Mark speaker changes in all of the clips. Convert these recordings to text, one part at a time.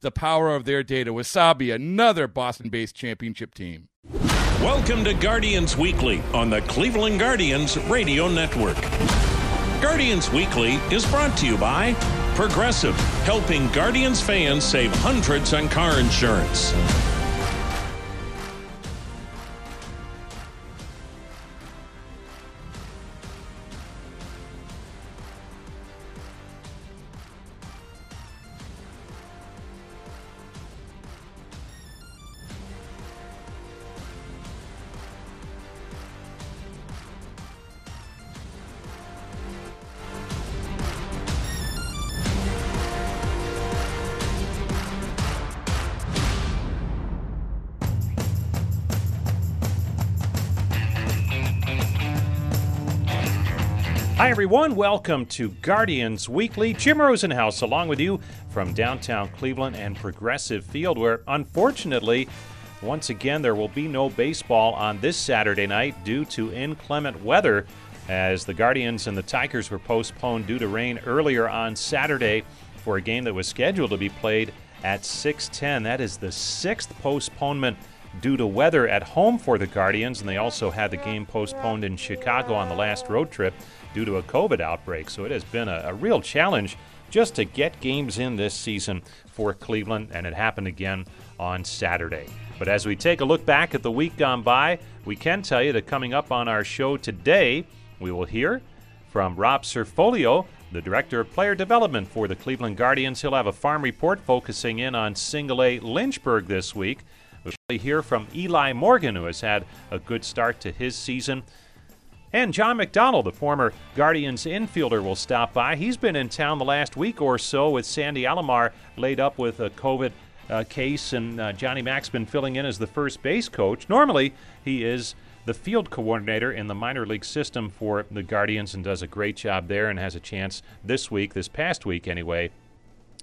Speaker 1: the power of their data. Wasabi, another Boston based championship team.
Speaker 2: Welcome to Guardians Weekly on the Cleveland Guardians Radio Network. Guardians Weekly is brought to you by Progressive, helping Guardians fans save hundreds on car insurance.
Speaker 3: Everyone. Welcome to Guardians Weekly. Jim Rosenhaus along with you from downtown Cleveland and Progressive Field, where unfortunately, once again, there will be no baseball on this Saturday night due to inclement weather as the Guardians and the Tigers were postponed due to rain earlier on Saturday for a game that was scheduled to be played at 6:10. That is the sixth postponement due to weather at home for the Guardians, and they also had the game postponed in Chicago on the last road trip due to a COVID outbreak. So it has been a, a real challenge just to get games in this season for Cleveland, and it happened again on Saturday. But as we take a look back at the week gone by, we can tell you that coming up on our show today, we will hear from Rob Cerfolio, the Director of Player Development for the Cleveland Guardians. He'll have a farm report focusing in on Single A Lynchburg this week. We'll hear from Eli Morgan, who has had a good start to his season. And John McDonald, the former Guardians infielder, will stop by. He's been in town the last week or so with Sandy Alomar laid up with a COVID uh, case, and uh, Johnny Mac's been filling in as the first base coach. Normally, he is the field coordinator in the minor league system for the Guardians and does a great job there and has a chance this week, this past week anyway,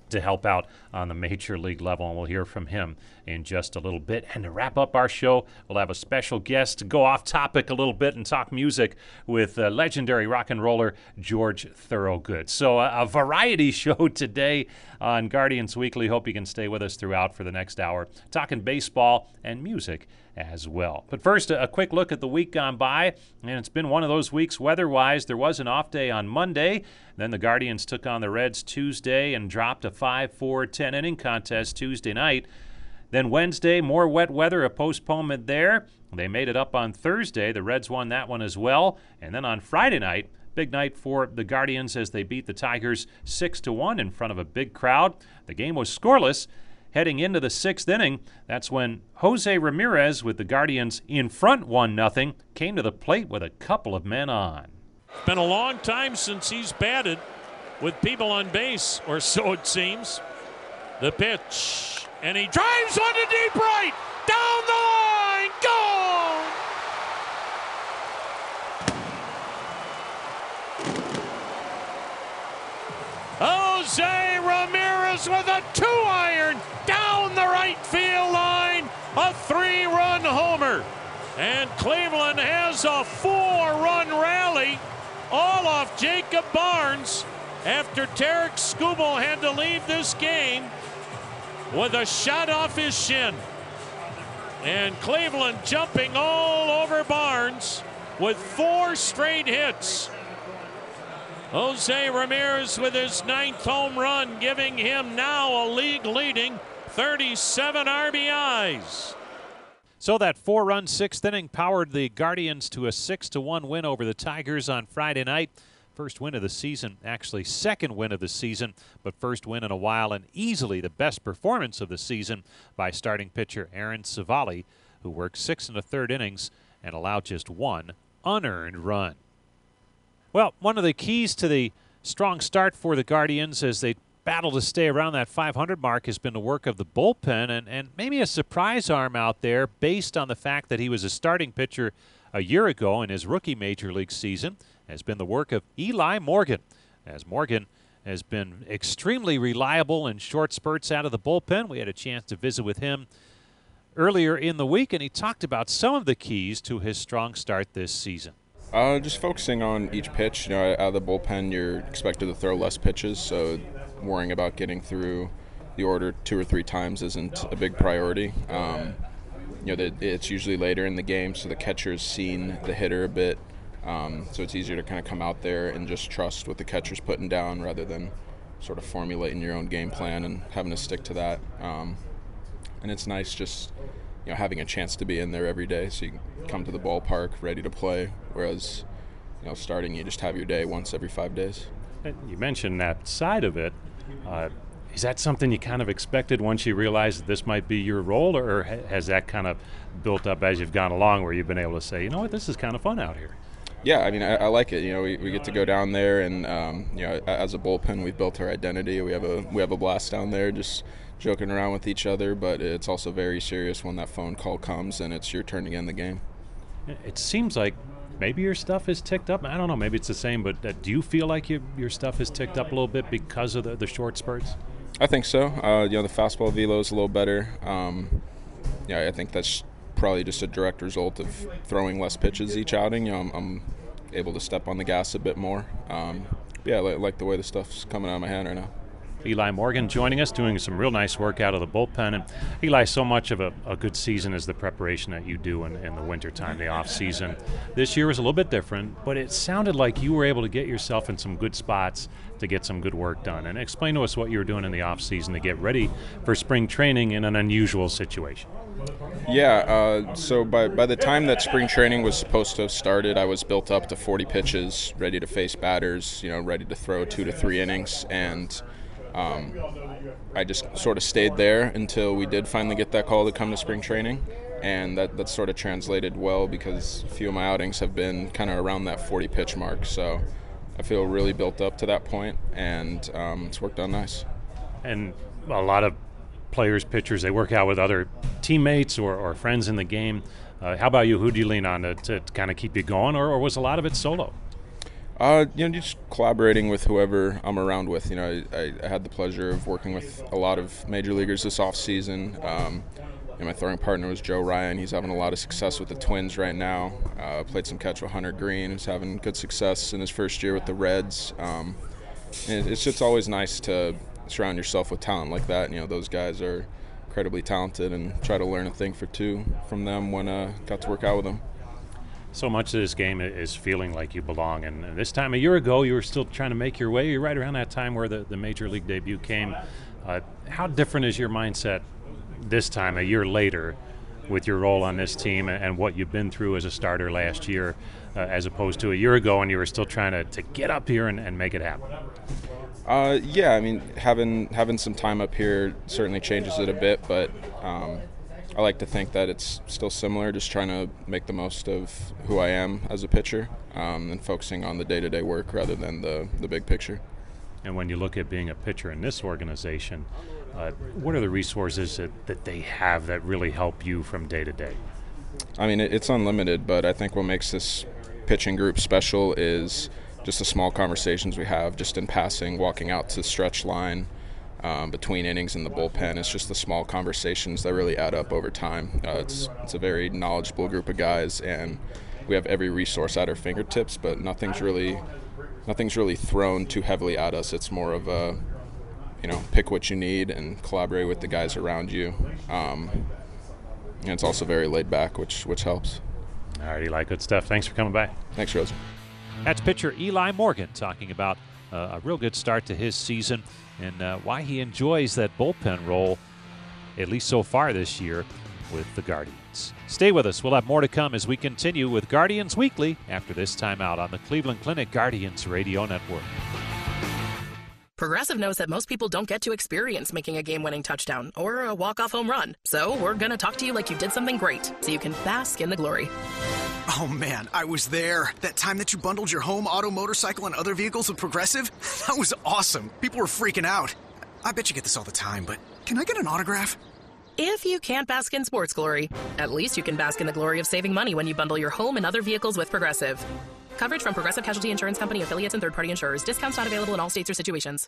Speaker 3: to help out on the major league level. And we'll hear from him in just a little bit. And to wrap up our show, we'll have a special guest to go off topic a little bit and talk music with uh, legendary rock and roller George Thorogood. So, uh, a variety show today on Guardians Weekly. Hope you can stay with us throughout for the next hour, talking baseball and music as well. But first, a, quick look at the week gone by, and it's been one of those weeks weather wise. There was an off day on Monday. Then the Guardians took on the Reds Tuesday and dropped a 5 4 10 inning contest Tuesday night. Then Wednesday, more wet weather, a postponement there. They made it up on Thursday. The Reds won that one as well. And then on Friday night, big night for the Guardians as they beat the Tigers 6 to 1 in front of a big crowd. The game was scoreless. Heading into the sixth inning, that's when Jose Ramirez, with the Guardians in front 1 0, came to the plate with a couple of men on.
Speaker 4: It's been a long time since he's batted with people on base, or so it seems. The pitch, and he drives one to deep right, down the line, gone! Jose Ramirez with a two iron down the right field line, a three run homer. And Cleveland has a four run rally, all off Jacob Barnes after Tarik Skubal had to leave this game with a shot off his shin. And Cleveland jumping all over Barnes with four straight hits. Jose Ramirez with his ninth home run, giving him now a league leading 37 RBIs.
Speaker 3: So that four-run sixth inning powered the Guardians to a six-to-one win over the Tigers on Friday night. First win of the season, actually second win of the season, but first win in a while, and easily the best performance of the season by starting pitcher Aaron Civale, who worked six and a third innings and allowed just one unearned run. Well, one of the keys to the strong start for the Guardians as they battle to stay around that 500 mark has been the work of the bullpen and, and maybe a surprise arm out there based on the fact that he was a starting pitcher a year ago in his rookie major league season has been the work of Eli Morgan. As Morgan has been extremely reliable in short spurts out of the bullpen. We had a chance to visit with him earlier in the week, and he talked about some of the keys to his strong start this season.
Speaker 5: Uh, just focusing on each pitch. You know, out of the bullpen, you're expected to throw less pitches, so worrying about getting through the order two or three times isn't a big priority. Um, you know, it's usually later in the game, so the catcher's seen the hitter a bit, um, so it's easier to kind of come out there and just trust what the catcher's putting down rather than sort of formulating your own game plan and having to stick to that. Um, and it's nice just you know having a chance to be in there every day, so you can come to the ballpark ready to play. Whereas, you know, starting you just have your day once every five days.
Speaker 3: You mentioned that side of it. Uh, is that something you kind of expected once you realized that this might be your role, or has that kind of built up as you've gone along, where you've been able to say, you know what, this is kind of fun out here?
Speaker 5: Yeah, I mean, I, I like it. You know, we, we get to go down there, and um, you know, as a bullpen, we've built our identity. We have a we have a blast down there, just joking around with each other, but it's also very serious when that phone call comes and it's your turn to get in the game.
Speaker 3: It seems like maybe your stuff is ticked up. I don't know. Maybe it's the same, but uh, do you feel like you, your stuff is ticked up a little bit because of the, the short spurts?
Speaker 5: I think so. Uh, you know, the fastball velo is a little better. Um, yeah, I think that's probably just a direct result of throwing less pitches each outing. You know, I'm, I'm able to step on the gas a bit more. Um, yeah, I like, like the way the stuff's coming out of my hand right now.
Speaker 3: Eli Morgan joining us, doing some real nice work out of the bullpen. And Eli, so much of a, a good season is the preparation that you do in, in the wintertime, the off season. This year was a little bit different, but it sounded like you were able to get yourself in some good spots to get some good work done. And explain to us what you were doing in the off season to get ready for spring training in an unusual situation.
Speaker 5: Yeah, uh, so by, by the time that spring training was supposed to have started, I was built up to 40 pitches, ready to face batters, you know, ready to throw two to three innings. And um, I just sort of stayed there until we did finally get that call to come to spring training. And that, that sort of translated well because a few of my outings have been kind of around that 40 pitch mark. So I feel really built up to that point, and um, it's worked out nice.
Speaker 3: And a lot of players, pitchers, they work out with other teammates or, or friends in the game. Uh, how about you? Who do you lean on to, to kind of keep you going, or, or was a lot of it solo?
Speaker 5: Uh, you know, just collaborating with whoever I'm around with. You know, I, I had the pleasure of working with a lot of major leaguers this off season. Um, my throwing partner was Joe Ryan. He's having a lot of success with the Twins right now. Uh, played some catch with Hunter Greene, who's having good success in his first year with the Reds. Um, it's just always nice to surround yourself with talent like that. You know, those guys are incredibly talented, and try to learn a thing for two from them when I uh, got to work out with them
Speaker 3: so much of this game is feeling like you belong. And this time a year ago, you were still trying to make your way. You're right around that time where the, the major league debut came. Uh, how different is your mindset this time, a year later, with your role on this team and what you've been through as a starter last year, uh, as opposed to a year ago when you were still trying to, to get up here and, and make it happen?
Speaker 5: Uh, yeah, I mean, having having some time up here certainly changes it a bit, but um, I like to think that it's still similar, just trying to make the most of who I am as a pitcher um, and focusing on the day to day work rather than the, the big picture.
Speaker 3: And when you look at being a pitcher in this organization, uh, what are the resources that, that they have that really help you from day to day?
Speaker 5: I mean, it, it's unlimited, but I think what makes this pitching group special is just the small conversations we have just in passing, walking out to the stretch line um, between innings in the bullpen. It's just the small conversations that really add up over time. Uh, it's it's a very knowledgeable group of guys, and we have every resource at our fingertips, but nothing's really nothing's really thrown too heavily at us. It's more of a you know pick what you need and collaborate with the guys around you. Um, and it's also very laid back, which which helps.
Speaker 3: Alrighty, like good stuff. Thanks for coming by.
Speaker 5: Thanks, Rose.
Speaker 3: That's pitcher Eli Morgan talking about uh, a real good start to his season and uh, why he enjoys that bullpen role, at least so far this year, with the Guardians. Stay with us. We'll have more to come as we continue with Guardians Weekly after this timeout on the Cleveland Clinic Guardians Radio Network.
Speaker 6: Progressive knows that most people don't get to experience making a game winning touchdown or a walk off home run. So we're going to talk to you like you did something great so you can bask in the glory.
Speaker 7: Oh man, I was there. That time that you bundled your home, auto, motorcycle, and other vehicles with Progressive? That was awesome. People were freaking out. I bet you get this all the time, but can I get an autograph?
Speaker 6: If you can't bask in sports glory, at least you can bask in the glory of saving money when you bundle your home and other vehicles with Progressive. Coverage from Progressive Casualty Insurance Company affiliates and third party insurers. Discounts not available in all states or situations.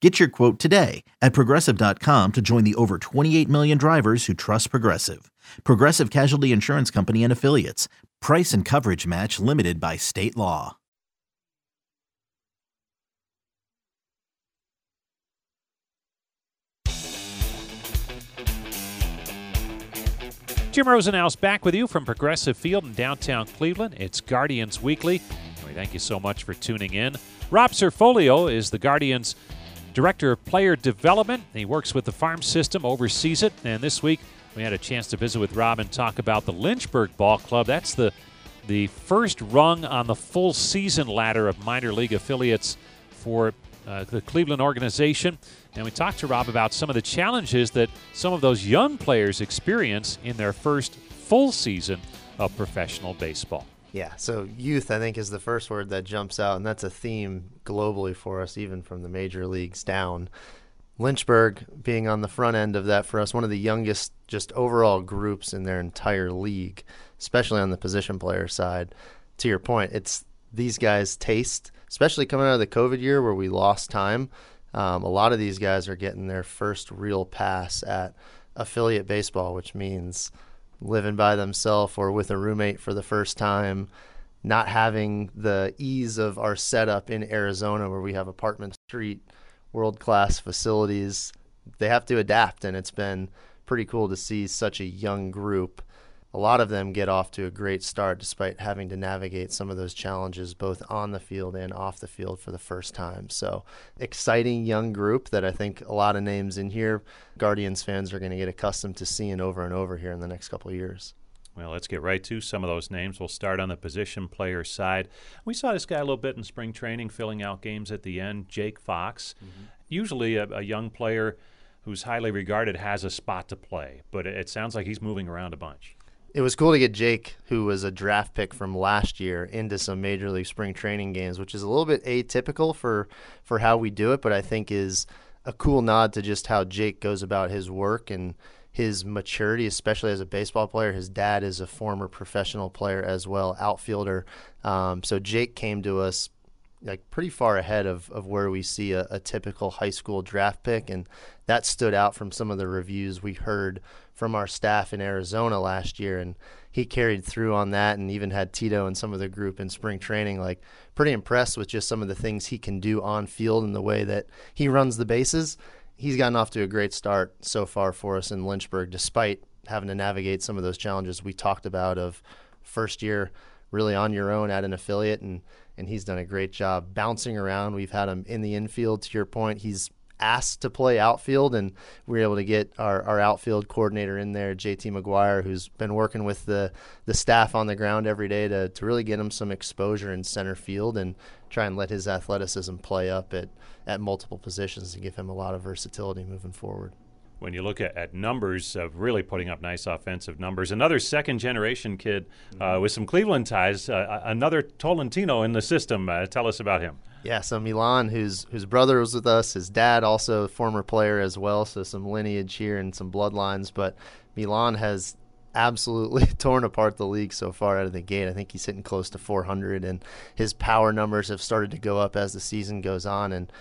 Speaker 8: Get your quote today at progressive.com to join the over 28 million drivers who trust Progressive. Progressive Casualty Insurance Company and Affiliates. Price and coverage match limited by state law.
Speaker 3: Jim Rosenhaus back with you from Progressive Field in downtown Cleveland. It's Guardians Weekly. We thank you so much for tuning in. Rob Cerfolio is the Guardians Director of Player Development. He works with the farm system, oversees it, and this week we had a chance to visit with Rob and talk about the Lynchburg Ball Club. That's the the first rung on the full season ladder of minor league affiliates for uh, the Cleveland organization. And we talked to Rob about some of the challenges that some of those young players experience in their first full season of professional baseball.
Speaker 9: Yeah, so youth, I think, is the first word that jumps out, and that's a theme globally for us, even from the major leagues down. Lynchburg being on the front end of that for us, one of the youngest just overall groups in their entire league, especially on the position player side. To your point, it's these guys' taste, especially coming out of the COVID year where we lost time. Um, a lot of these guys are getting their first real pass at affiliate baseball, which means living by themselves or with a roommate for the first time, not having the ease of our setup in Arizona where we have apartment street, world class facilities. They have to adapt, and it's been pretty cool to see such a young group a lot of them get off to a great start despite having to navigate some of those challenges both on the field and off the field for the first time. So, exciting young group that I think a lot of names in here Guardians fans are going to get accustomed to seeing over and over here in the next couple of years.
Speaker 3: Well, let's get right to some of those names. We'll start on the position player side. We saw this guy a little bit in spring training, filling out games at the end. Jake Fox, mm-hmm. usually a, a young player who's highly regarded, has a spot to play, but it sounds like he's moving around a bunch
Speaker 9: it was cool to get Jake, who was a draft pick from last year, into some major league spring training games, which is a little bit atypical for for how we do it, but I think is a cool nod to just how Jake goes about his work and his maturity, especially as a baseball player. His dad is a former professional player as well, outfielder. Um, so Jake came to us like pretty far ahead of, of where we see a, a typical high school draft pick, and that stood out from some of the reviews we heard from our staff in Arizona last year, and he carried through on that, and even had Tito and some of the group in spring training. Like, pretty impressed with just some of the things he can do on field and the way that he runs the bases. He's gotten off to a great start so far for us in Lynchburg, despite having to navigate some of those challenges we talked about of first year really on your own at an affiliate and and he's done a great job bouncing around. We've had him in the infield to your point. He's asked to play outfield, and we were able to get our, our outfield coordinator in there, JT McGuire, who's been working with the, the staff on the ground every day to, to really get him some exposure in center field and try and let his athleticism play up at, at multiple positions and give him a lot of versatility moving forward.
Speaker 3: when you look at, at numbers of really putting up nice offensive numbers. Another second generation kid uh, with some Cleveland ties, uh, another Tolentino in the system. Uh, tell us about him.
Speaker 9: Yeah, so Milan, whose whose brother was with us, his dad also a former player as well, so some lineage here and some bloodlines. But Milan has absolutely torn apart the league so far out of the gate. I think he's hitting close to 400, and his power numbers have started to go up as the season goes on. And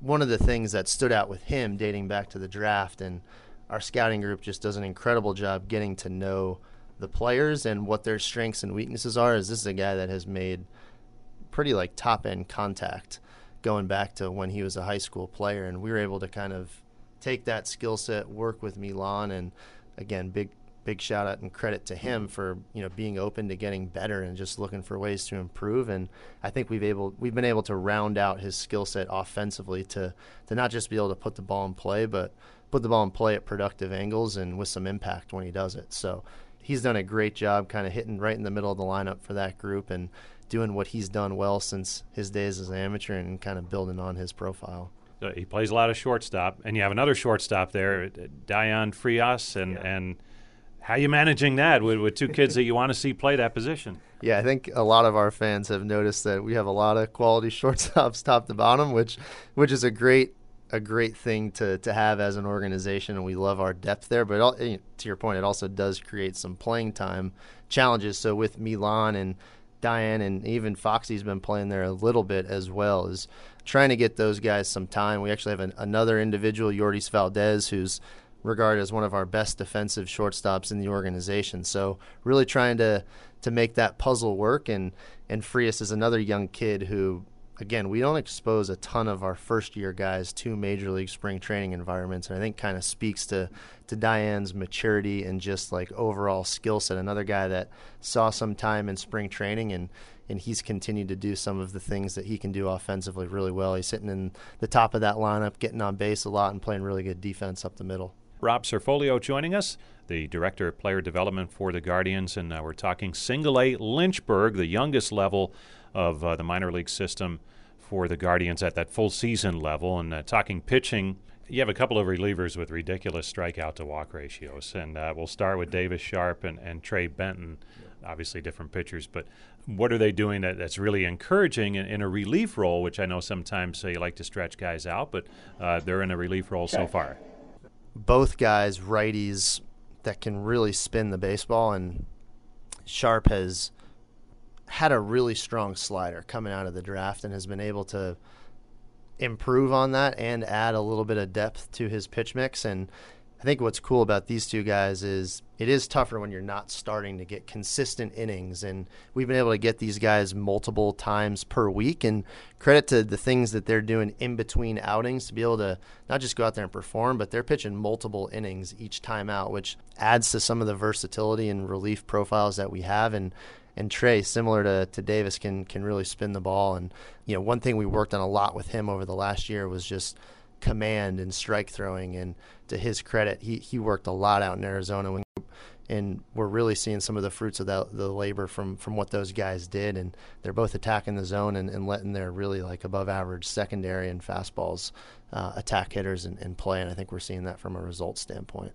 Speaker 9: one of the things that stood out with him dating back to the draft and our scouting group just does an incredible job getting to know the players and what their strengths and weaknesses are is this is a guy that has made pretty like top end contact going back to when he was a high school player and we were able to kind of take that skill set work with Milan and again big big shout out and credit to him for you know being open to getting better and just looking for ways to improve. And I think we've able we've been able to round out his skill set offensively to to not just be able to put the ball in play, but put the ball in play at productive angles and with some impact when he does it. So he's done a great job, kind of hitting right in the middle of the lineup for that group and doing what he's done well since his days as an amateur and kind of building on his profile.
Speaker 3: So he plays a lot of shortstop, and you have another shortstop there, uh, Dayan Frias, and yeah. and how are you managing that with, with two kids that you want to see play that position?
Speaker 9: Yeah, I think a lot of our fans have noticed that we have a lot of quality shortstops top to bottom, which which is a great a great thing to, to have as an organization, and we love our depth there. But eh, to your point, it also does create some playing time challenges. So with Milan and Dayan and even Foxy's been playing there a little bit as well, is trying to get those guys some time. We actually have an, another individual, Yordys Valdes, who's regarded as one of our best defensive shortstops in the organization. So really trying to to make that puzzle work and and Frias is another young kid who again, we don't expose a ton of our first year guys to major league spring training environments and I think kind of speaks to to Dayan's maturity and just like overall skill set. Another guy that saw some time in spring training and and he's continued to do some of the things that he can do offensively really well. He's sitting in the top of that lineup, getting on base a lot and playing really good defense up the middle.
Speaker 3: Rob Cerfolio joining us, the Director of Player Development for the Guardians, and uh, we're talking Single A Lynchburg, the youngest level of uh, the minor league system for the Guardians at that full season level. And uh, talking pitching, you have a couple of relievers with ridiculous strikeout to walk ratios. And uh, we'll start with Davis Sharp and, and Trey Benton, obviously different pitchers. But what are they doing that, that's really encouraging in, in, a relief role, which I know sometimes uh, you like to stretch guys out, but uh, they're in a relief role so far?
Speaker 9: both guys righties that can really spin the baseball, and Sharp has had a really strong slider coming out of the draft and has been able to improve on that and add a little bit of depth to his pitch mix and I think what's cool about these two guys is it is tougher when you're not starting to get consistent innings. And we've been able to get these guys multiple times per week. And credit to the things that they're doing in between outings to be able to not just go out there and perform, but they're pitching multiple innings each time out, which adds to some of the versatility and relief profiles that we have. And and Trey, similar to, to Davis, can can really spin the ball. And you know, one thing we worked on a lot with him over the last year was just command and strike throwing. And to his credit, he, he worked a lot out in Arizona. And we're really seeing some of the fruits of that, the labor from, from what those guys did. And they're both attacking the zone and, and letting their really like above average secondary and fastballs uh, attack hitters and, and play. And I think we're seeing that from a result standpoint.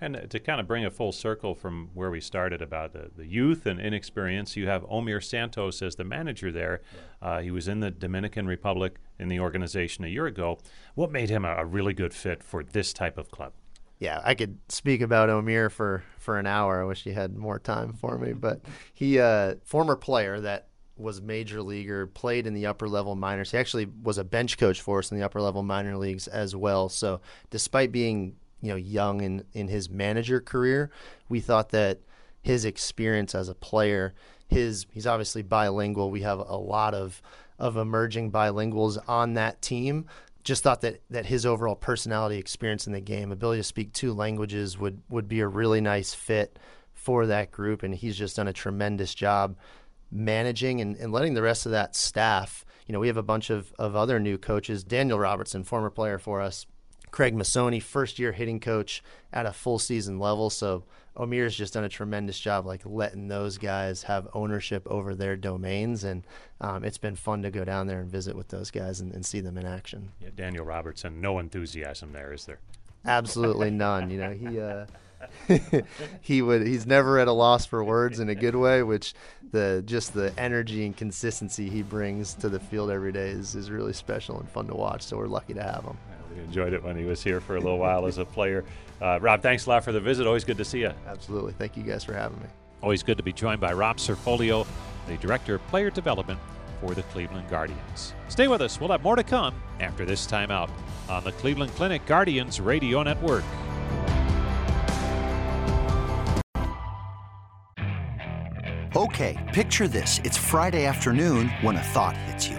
Speaker 3: And to kind of bring a full circle from where we started about the, the youth and inexperience, you have Omir Santos as the manager there. Uh, he was in the Dominican Republic in the organization a year ago. What made him a, a, really good fit for this type of club?
Speaker 9: Yeah, I could speak about Omir for, for an hour. I wish he had more time for me, but he uh, former player that was major leaguer, played in the upper level minors. He actually was a bench coach for us in the upper level minor leagues as well. So, despite being you know young in in his manager career, we thought that his experience as a player, his he's obviously bilingual. We have a lot of of emerging bilinguals on that team. Just thought that that his overall personality, experience in the game, ability to speak two languages would would be a really nice fit for that group, and he's just done a tremendous job managing and, and letting the rest of that staff. You know, we have a bunch of, of other new coaches. Daniel Robertson, former player for us, Craig Massoni, first year hitting coach at a full season level. So Omir's just done a tremendous job, like letting those guys have ownership over their domains, and um, it's been fun to go down there and visit with those guys and, and see them in action.
Speaker 3: Yeah, Daniel Robertson, no enthusiasm there, is there?
Speaker 9: Absolutely none. You know, he uh, he would he's never at a loss for words in a good way, which the just the energy and consistency he brings to the field every day is, is really special and fun to watch. So we're lucky to have him.
Speaker 3: We enjoyed it when he was here for a little while as a player. Uh, Rob, thanks a lot for the visit. Always good to see you.
Speaker 9: Absolutely. Thank you guys for having me.
Speaker 3: Always good to be joined by Rob Cerfolio, the Director of Player Development for the Cleveland Guardians. Stay with us. We'll have more to come after this timeout on the Cleveland Clinic Guardians Radio Network.
Speaker 10: Okay, picture this. It's Friday afternoon when a thought hits you.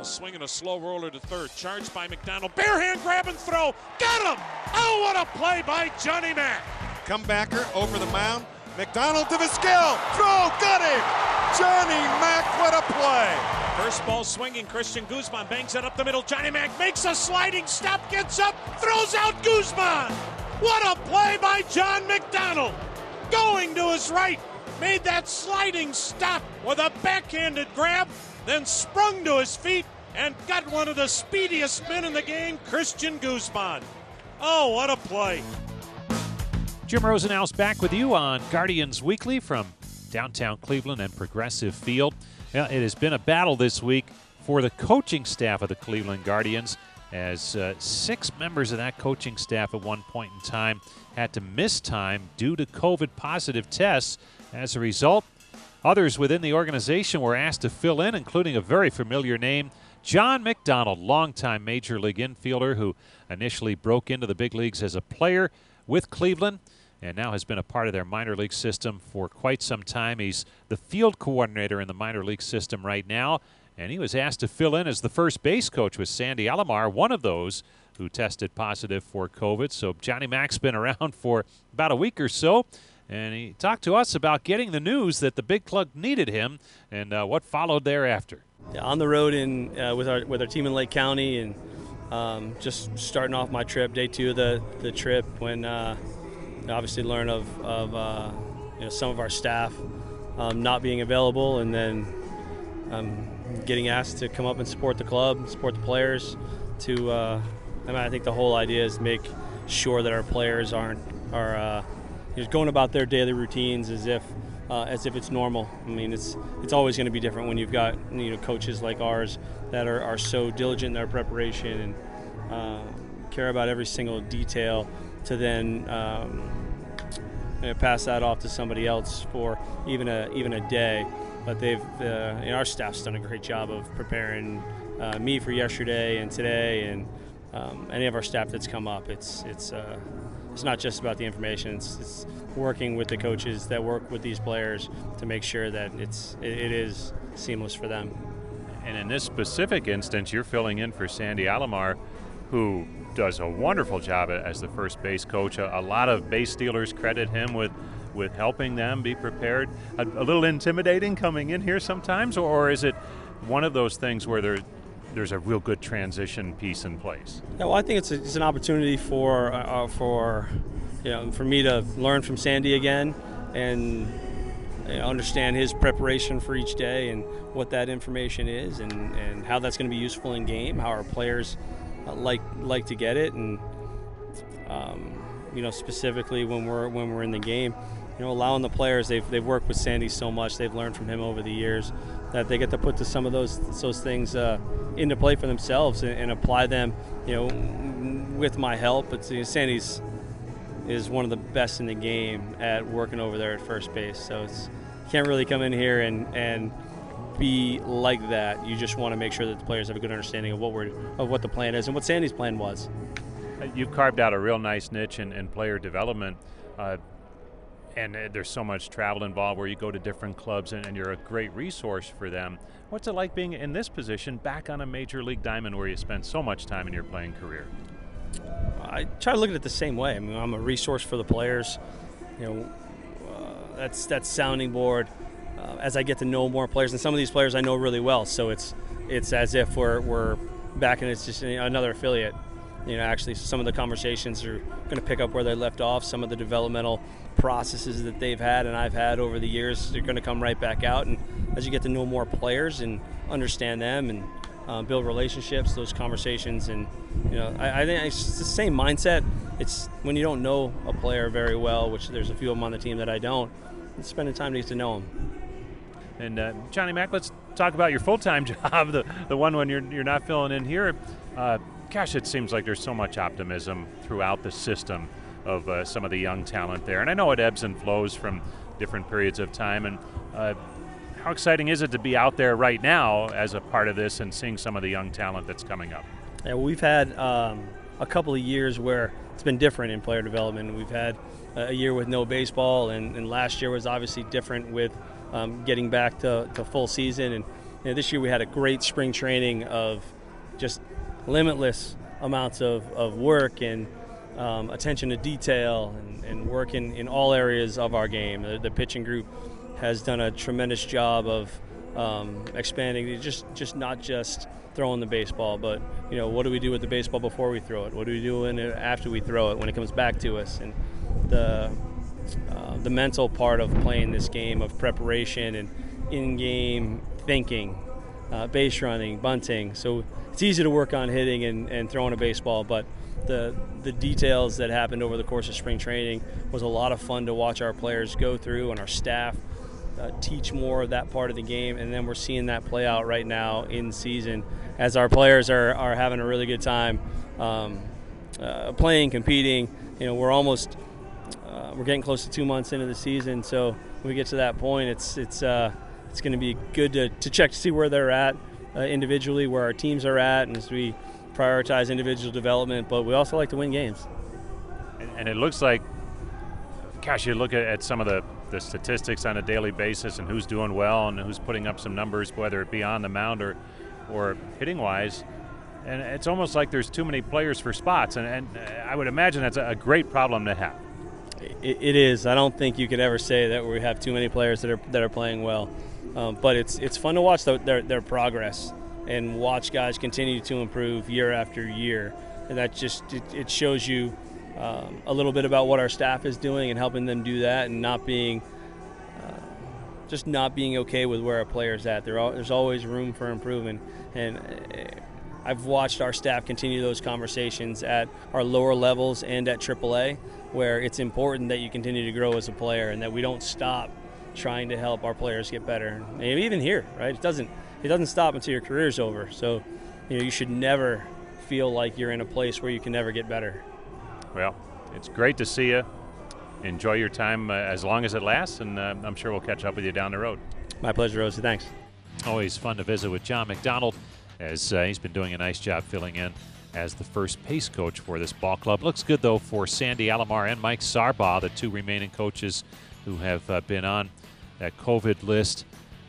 Speaker 4: A swing and a slow roller to third. Charged by McDonald. Bare hand grab and throw. Got him! Oh, what a play by Johnny Mack.
Speaker 11: Comebacker over the mound. McDonald to Vizquel. Throw. Got him! Johnny Mack, what a play!
Speaker 4: First ball swinging. Cristian Guzman bangs it up the middle. Johnny Mack makes a sliding stop, gets up, throws out Guzman. What a play by John McDonald. Going to his right. Made that sliding stop with a backhanded grab then sprung to his feet and got one of the speediest men in the game, Cristian Guzman. Oh, what a play.
Speaker 3: Jim Rosenhaus back with you on Guardians Weekly from downtown Cleveland and Progressive Field. It has been a battle this week for the coaching staff of the Cleveland Guardians, as uh, six members of that coaching staff at one point in time had to miss time due to COVID positive tests. As a result, Others within the organization were asked to fill in, including a very familiar name, John McDonald, longtime major league infielder who initially broke into the big leagues as a player with Cleveland and now has been a part of their minor league system for quite some time. He's the field coordinator in the minor league system right now, and he was asked to fill in as the first base coach with Sandy Alomar, one of those who tested positive for COVID. So Johnny Mack's been around for about a week or so and he talked to us about getting the news that the big club needed him and uh, what followed thereafter.
Speaker 12: Yeah, on the road in uh, with our with our team in Lake County and um, just starting off my trip, day two of the, the trip, when uh, obviously learn of, of uh, you know, some of our staff um, not being available, and then um, getting asked to come up and support the club, support the players. To uh, I, mean, I think the whole idea is make sure that our players aren't are uh, just going about their daily routines as if uh, as if it's normal. I mean, it's it's always going to be different when you've got you know coaches like ours that are, are so diligent in their preparation and uh, care about every single detail to then um, you know, pass that off to somebody else for even a even a day. But they've uh, know, our staff's done a great job of preparing uh, me for yesterday and today and um, any of our staff that's come up. It's it's uh, it's not just about the information. It's, it's, working with the coaches that work with these players to make sure that it's it, it is seamless for them.
Speaker 3: And in this specific instance, you're filling in for Sandy Alomar, who does a wonderful job as the first base coach. A, a lot of base stealers credit him with with helping them be prepared. A, a little intimidating coming in here sometimes, or, or is it one of those things where there there's a real good transition piece in place.
Speaker 12: Yeah, well, I think it's, a, it's an opportunity for uh, uh, for you know for me to learn from Sandy again and you know, understand his preparation for each day and what that information is and, and how that's going to be useful in game, how our players uh, like like to get it, and um, you know specifically when we're when we're in the game. you know, allowing the players they've, they've worked with Sandy so much, they've learned from him over the years that they get to put to some of those those things uh, into play for themselves and, and, apply them, you know, with my help. But you know, Sandy's is one of the best in the game at working over there at first base, so it's can't really come in here and and be like that. You just want to make sure that the players have a good understanding of what we're of what the plan is and what Sandy's plan was.
Speaker 3: You've carved out a real nice niche in, in player development. Uh, and uh, there's so much travel involved where you go to different clubs and, and, you're a great resource for them. What's it like being in this position back on a major league diamond where you spent so much time in your playing career?
Speaker 12: I try to look at it the same way. I mean, I'm a resource for the players. You know, uh, that's that's sounding board. Uh, as I get to know more players, and some of these players I know really well, so it's it's as if we're we're back and it's just another affiliate you know, actually some of the conversations are going to pick up where they left off. Some of the developmental processes that they've had and I've had over the years, they're going to come right back out. And as you get to know more players and understand them and uh, build relationships, those conversations, and you know, I, I, think it's the same mindset. It's when you don't know a player very well, which there's a few of them on the team that I don't. It's spending time to get to know them.
Speaker 3: And uh, Johnny Mack, let's talk about your full-time job, the the one when you're you're not filling in here. Uh, gosh, it seems like there's so much optimism throughout the system of uh, some of the young talent there. And I know it ebbs and flows from different periods of time. And uh, how exciting is it to be out there right now as a part of this and seeing some of the young talent that's coming up?
Speaker 12: Yeah, we've had um, a couple of years where it's been different in player development. We've had a year with no baseball, and, and last year was obviously different with um, getting back to, to, full season. And you know, this year we had a great spring training of just limitless amounts of, of work and um, attention to detail and, and in all areas of our game. The, the pitching group has done a tremendous job of um, expanding, just just not just throwing the baseball, but you know what do we do with the baseball before we throw it? What do we do in after we throw it when it comes back to us? And the uh, the mental part of playing this game of preparation and in-game thinking, uh, base running, bunting. So it's easy to work on hitting and, and throwing a baseball, but the the details that happened over the course of spring training was a lot of fun to watch our players go through and our staff uh, teach more of that part of the game, and then we're seeing that play out right now in season as our players are, are having a really good time um, uh, playing, competing. You know, we're almost uh, we're getting close to two months into the season, so when we get to that point, it's it's uh, it's going to be good to, to check to see where they're at uh, individually, where our teams are at, and as we prioritize individual development. But we also like to win games.
Speaker 3: And, and it looks like, gosh, you look at, at some of the, the statistics on a daily basis and who's doing well and who's putting up some numbers, whether it be on the mound or, or hitting wise. And it's almost like there's too many players for spots. And, and I would imagine that's a great problem to have.
Speaker 12: It, it is. I don't think you could ever say that we have too many players that are that are playing well. Um, but it's it's fun to watch the, their their progress and watch guys continue to improve year after year, and that just it, it shows you um, a little bit about what our staff is doing and helping them do that, and not being uh, just not being okay with where a player's at. There's always room for improvement, and. Uh, I've watched our staff continue those conversations at our lower levels and at AAA, where it's important that you continue to grow as a player and that we don't stop trying to help our players get better. And even here, right? It doesn't it doesn't stop until your career's over. So, you know, you should never feel like you're in a place where you can never get better.
Speaker 3: Well, it's great to see you. Enjoy your time uh, as long as it lasts, and uh, I'm sure we'll catch up with you down the road.
Speaker 12: My pleasure, Rosie. Thanks.
Speaker 3: Always fun to visit with John McDonald, as uh, he's been doing a nice job filling in as the first pace coach for this ball club. Looks good, though, for Sandy Alomar and Mike Sarbaugh, the two remaining coaches who have uh, been on that COVID list.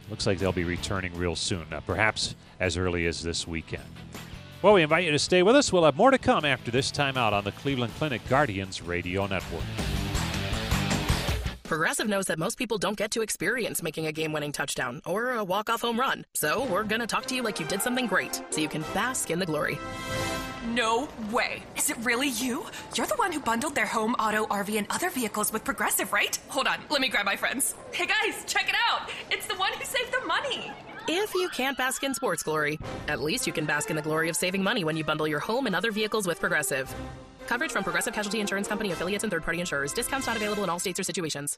Speaker 3: Looks like they'll be returning real soon, uh, perhaps as early as this weekend. Well, we invite you to stay with us. We'll have more to come after this timeout on the Cleveland Clinic Guardians Radio Network.
Speaker 6: Progressive knows that most people don't get to experience making a game winning touchdown or a walk off home run. So we're going to talk to you like you did something great so you can bask in the glory.
Speaker 13: No way. Is it really you? You're the one who bundled their home, auto, RV, and other vehicles with Progressive, right? Hold on, let me grab my friends. Hey guys, check it out. It's the one who saved the money.
Speaker 6: If you can't bask in sports glory, at least you can bask in the glory of saving money when you bundle your home and other vehicles with Progressive. Coverage from Progressive Casualty Insurance Company affiliates and third party insurers. Discounts not available in all states or situations.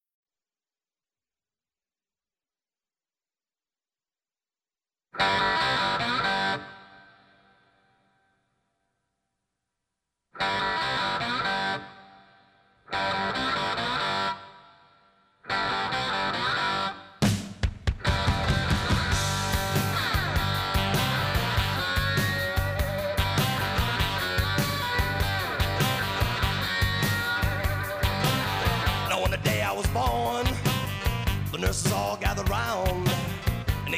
Speaker 14: Now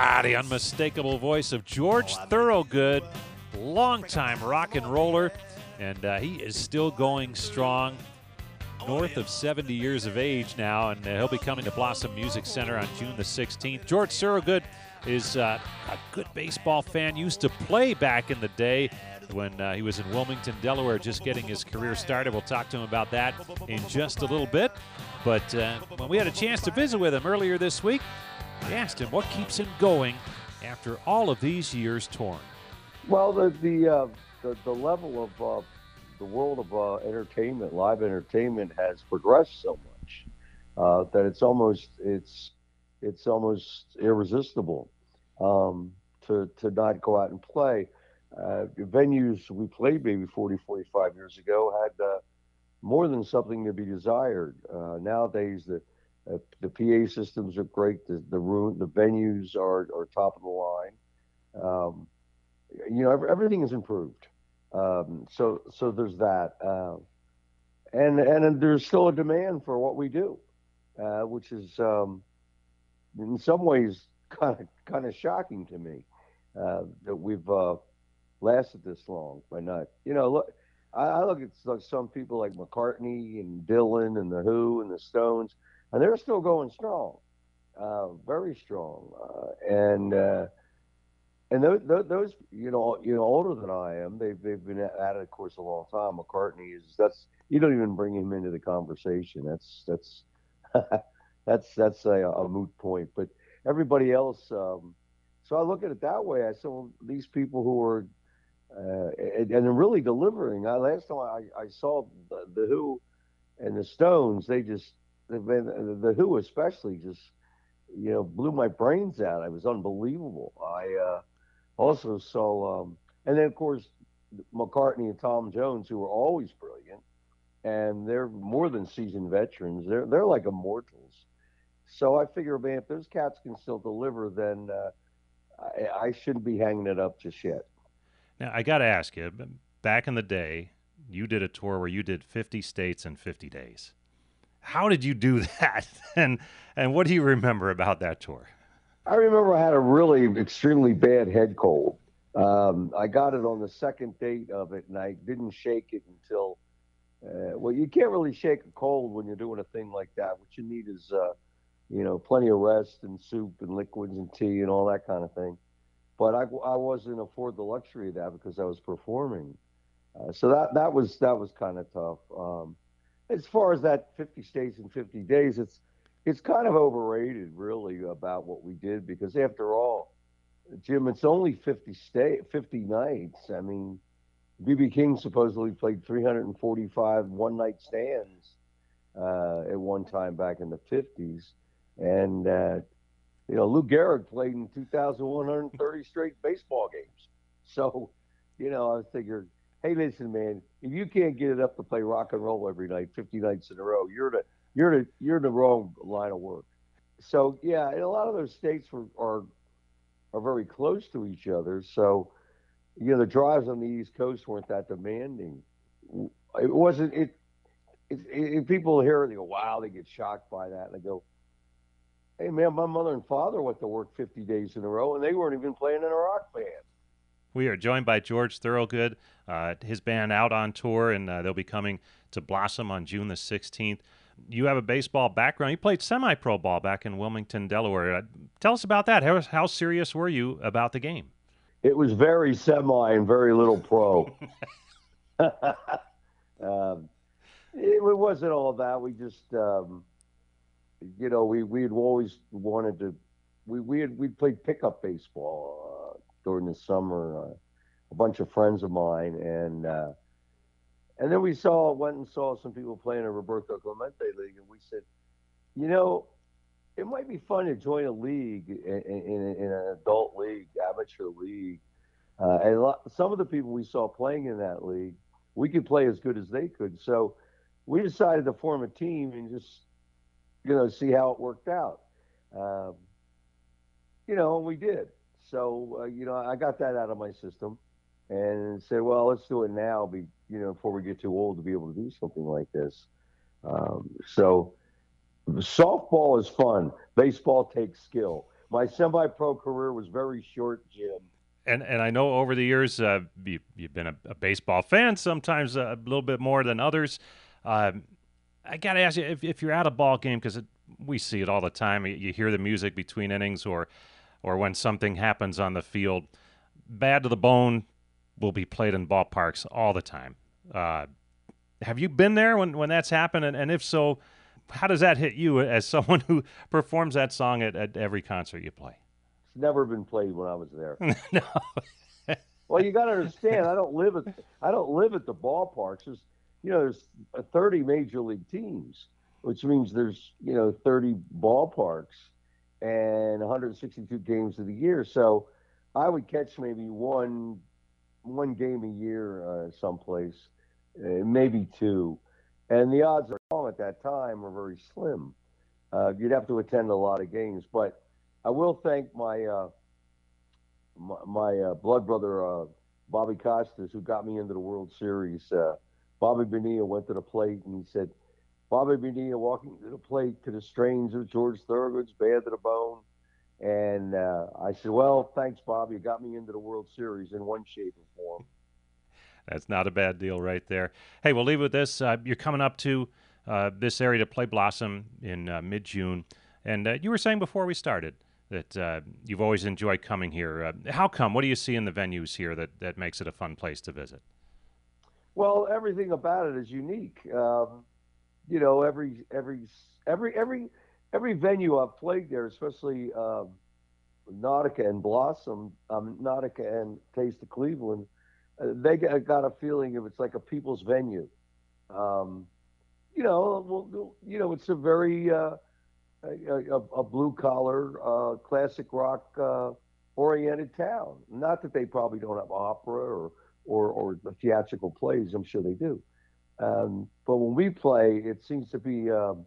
Speaker 3: Ah, the unmistakable voice of George Thorogood, longtime rock and roller, and uh, he is still going strong. North of 70 years of age now, and uh, he'll be coming to Blossom Music Center on June the 16th. George Thorogood is uh, a good baseball fan. Used to play back in the day when uh, he was in Wilmington, Delaware, just getting his career started. We'll talk to him about that in just a little bit. But uh, when we had a chance to visit with him earlier this week, I asked him what keeps him going after all of these years torn.
Speaker 15: Well, the the uh, the, the level of uh, the world of uh, entertainment, live entertainment, has progressed so much uh, that it's almost it's it's almost irresistible um, to to not go out and play. Uh, venues we played maybe 40, 45 years ago had uh, more than something to be desired. Nowadays, the uh, the PA systems are great. The the room, the venues are, are top of the line. Um, you know, ev- everything is improved. Um, so so there's that, uh, and and there's still a demand for what we do, uh, which is um, in some ways kind of kind of shocking to me uh, that we've uh, lasted this long by not. You know, look, I, I look at like some people like McCartney and Dylan and the Who and the Stones, and they're still going strong, uh, very strong, uh, and. Uh, and those, those, you know, you know, older than I am, they've they've been at it, of course, a long time. McCartney is that's you don't even bring him into the conversation. That's that's that's that's a, a moot point. But everybody else, um, so I look at it that way. I well, these people who are uh, and, and really delivering. I, last time I, I saw the, the Who and the Stones, they just the, the Who especially just you know blew my brains out. It was unbelievable. I uh, also saw, um, and then of course McCartney and Tom Jones, who are always brilliant, and they're more than seasoned veterans. They're they're like immortals. So I figure, man, if those cats can still deliver, then uh, I, I shouldn't be hanging it up just yet.
Speaker 3: Now, I got to ask you, back in the day, you did a tour where you did 50 states in 50 days. How did you do that? And and what do you remember about that tour?
Speaker 15: I remember I had a really extremely bad head cold. Um, I got it on the second date of it, and I didn't shake it until. Uh, well, you can't really shake a cold when you're doing a thing like that. What you need is, uh, you know, plenty of rest and soup and liquids and tea and all that kind of thing. But I, I wasn't afford the luxury of that because I was performing. Uh, so that that was that was kind of tough. Um, as far as that 50 states in 50 days, it's it's kind of overrated, really, about what we did because after all, Jim, it's only 50 state 50 nights. I mean, BB King supposedly played 345 one night stands uh, at one time back in the 50s, and uh, you know Lou Gehrig played in 2,130 straight baseball games. So, you know, I figured, hey, listen, man, if you can't get it up to play rock and roll every night, 50 nights in a row, you're the you're the you're the wrong line of work. so yeah, and a lot of those states were, are are very close to each other. So you know, the drives on the East Coast weren't that demanding. It wasn't. It. it, it people hear it, they go, "Wow!" They get shocked by that, and they go, "Hey, man, my mother and father went to work 50 days in a row, and they weren't even playing in a rock band."
Speaker 3: We are joined by George Thorogood, uh, his band out on tour, and uh, they'll be coming to Blossom on June the 16th. You have a baseball background. You played semi pro ball back in Wilmington, Delaware. Uh, tell us about that. How, how serious were you about the game?
Speaker 15: It was very semi and very little pro. um, it, it, wasn't all that. We just, um, you know, we we had always wanted to. We we had we played pickup baseball uh, during the summer. Uh, a bunch of friends of mine, and uh, and then we saw went and saw some people playing in a Roberto Clemente league, and we said, you know, it might be fun to join a league in, in, in an adult league, amateur league. Uh, and lot, some of the people we saw playing in that league, we could play as good as they could. So we decided to form a team and just, you know, see how it worked out. Um, you know, and we did. So, uh, you know, I got that out of my system and said, well, let's do it now, be, you know, before we get too old to be able to do something like this. Um, so, softball is fun. Baseball takes skill. My semi-pro career was very short, Jim.
Speaker 3: And and I know over the years uh, you, have been a, a, baseball fan, sometimes a little bit more than others. Uh, I got to ask you if, if you're at a ball game because we see it all the time. You hear the music between innings, or or when something happens on the field. Bad to the bone will be played in ballparks all the time. Uh, have you been there when, when that's happened? And, and if so, how does that hit you as someone who performs that song at, at every concert you play?
Speaker 15: It's never been played when I was there.
Speaker 3: no.
Speaker 15: well, you got to understand. I don't live at I don't live at the ballparks. There's you know there's 30 major league teams, which means there's you know 30 ballparks and 162 games of the year. So I would catch maybe one one game a year uh, someplace, uh, maybe two, and the odds are at that time are very slim. Uh, you'd have to attend a lot of games, but I will thank my uh, my, my uh, blood brother uh, Bobby Costas who got me into the World Series. Bobby Bonilla went to the plate and he said, Bobby Bonilla walking to the plate to the strains of George Thorogood's Bad to the Bone. And uh, I said, "Well, thanks, Bob. You got me into the World Series in one shape or form."
Speaker 3: That's not a bad deal, right there. Hey, we'll leave with this. Uh, you're coming up to uh, this area to play Blossom in uh, mid-June, and uh, you were saying before we started that uh, you've always enjoyed coming here. how come? What do you see in the venues here that that makes it a fun place to visit?
Speaker 15: Well, everything about it is unique. Um, you know, every every every every every venue I've played there, especially um, Nautica and Blossom, um, Nautica and Taste of Cleveland, uh, they got, a feeling of it's like a people's venue. Um, you know, well, you know, it's a very uh, a, a, blue collar, uh, classic rock uh, oriented town. Not that they probably don't have opera or or, or theatrical plays. I'm sure they do. Um, but when we play, it seems to be um,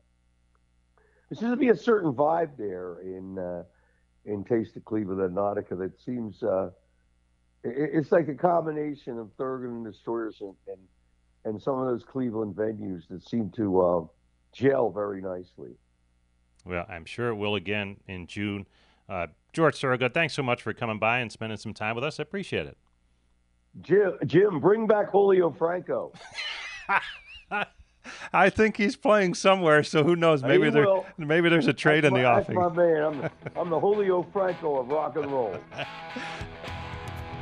Speaker 15: there seems to be a certain vibe there in uh, in Taste of Cleveland and Nautica that seems uh, it, it's like a combination of Thorogood and Destroyers and, and, and some of those Cleveland venues that seem to uh, gel very nicely.
Speaker 3: Well, I'm sure it will again in June. Uh, George Thorogood, thanks so much for coming by and spending some time with us. I appreciate it.
Speaker 15: Jim, Jim, bring back Julio Franco.
Speaker 3: I think he's playing somewhere, so who knows? Maybe there, maybe there's a trade
Speaker 15: that's
Speaker 3: in the
Speaker 15: my,
Speaker 3: offing.
Speaker 15: That's my man. I'm the, I'm the Julio Franco of rock and roll.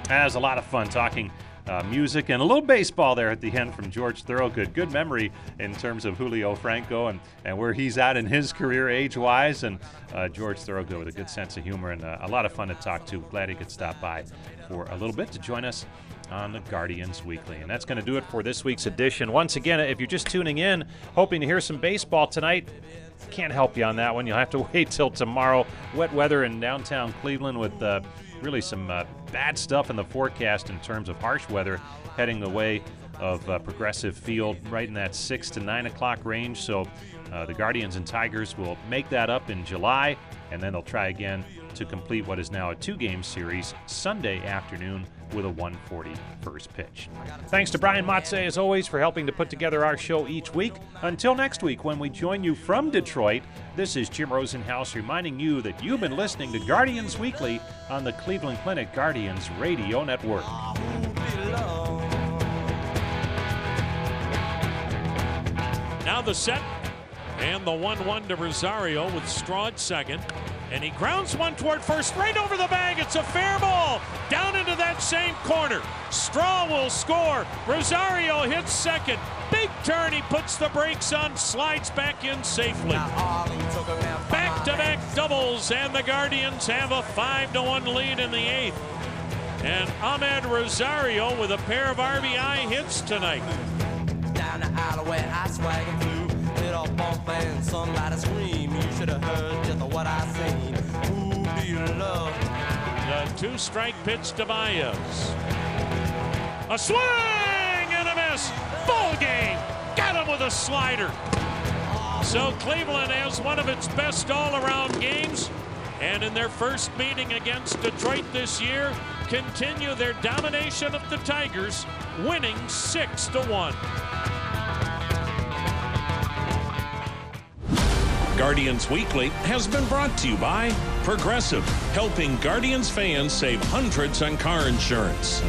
Speaker 3: That was a lot of fun talking uh, music and a little baseball there at the end from George Thorogood. Good memory in terms of Julio Franco and, and where he's at in his career age wise. And uh, George Thorogood with a good sense of humor and uh, a lot of fun to talk to. Glad he could stop by for a little bit to join us on the Guardians Weekly. And that's going to do it for this week's edition. Once again, if you're just tuning in, hoping to hear some baseball tonight, can't help you on that one. You'll have to wait till tomorrow. Wet weather in downtown Cleveland with uh, really some uh, bad stuff in the forecast in terms of harsh weather heading the way of uh, Progressive Field right in that 6 to 9 o'clock range. So Uh, the Guardians and Tigers will make that up in July, and then they'll try again to complete what is now a two game series Sunday afternoon with a 140 first pitch. Thanks to Brian Motze, as always, for helping to put together our show each week. Until next week, when we join you from Detroit, this is Jim Rosenhaus reminding you that you've been listening to Guardians Weekly on the Cleveland Clinic Guardians Radio Network.
Speaker 4: Now the set and the 1 1 to Rosario with Straw at second. And he grounds one toward first, right over the bag. It's a fair ball down into that same corner. Straw will score. Rosario hits second. Big turn. He puts the brakes on, slides back in safely. Back to back doubles, and the Guardians have a 5 to 1 lead in the eighth. And Amed Rosario with a pair of RBI hits tonight.
Speaker 14: Down the alleyway, I swag and flew. Lit off and somebody scream. You should have heard what I seen. Who do you love?
Speaker 4: The two strike pitch to Baez. A swing and a miss. Full game. Got him with a slider. So Cleveland has one of its best all around games. And in their first meeting against Detroit this year, continue their domination of the Tigers, winning 6 to 1.
Speaker 2: Guardians Weekly has been brought to you by Progressive, helping Guardians fans save hundreds on car insurance.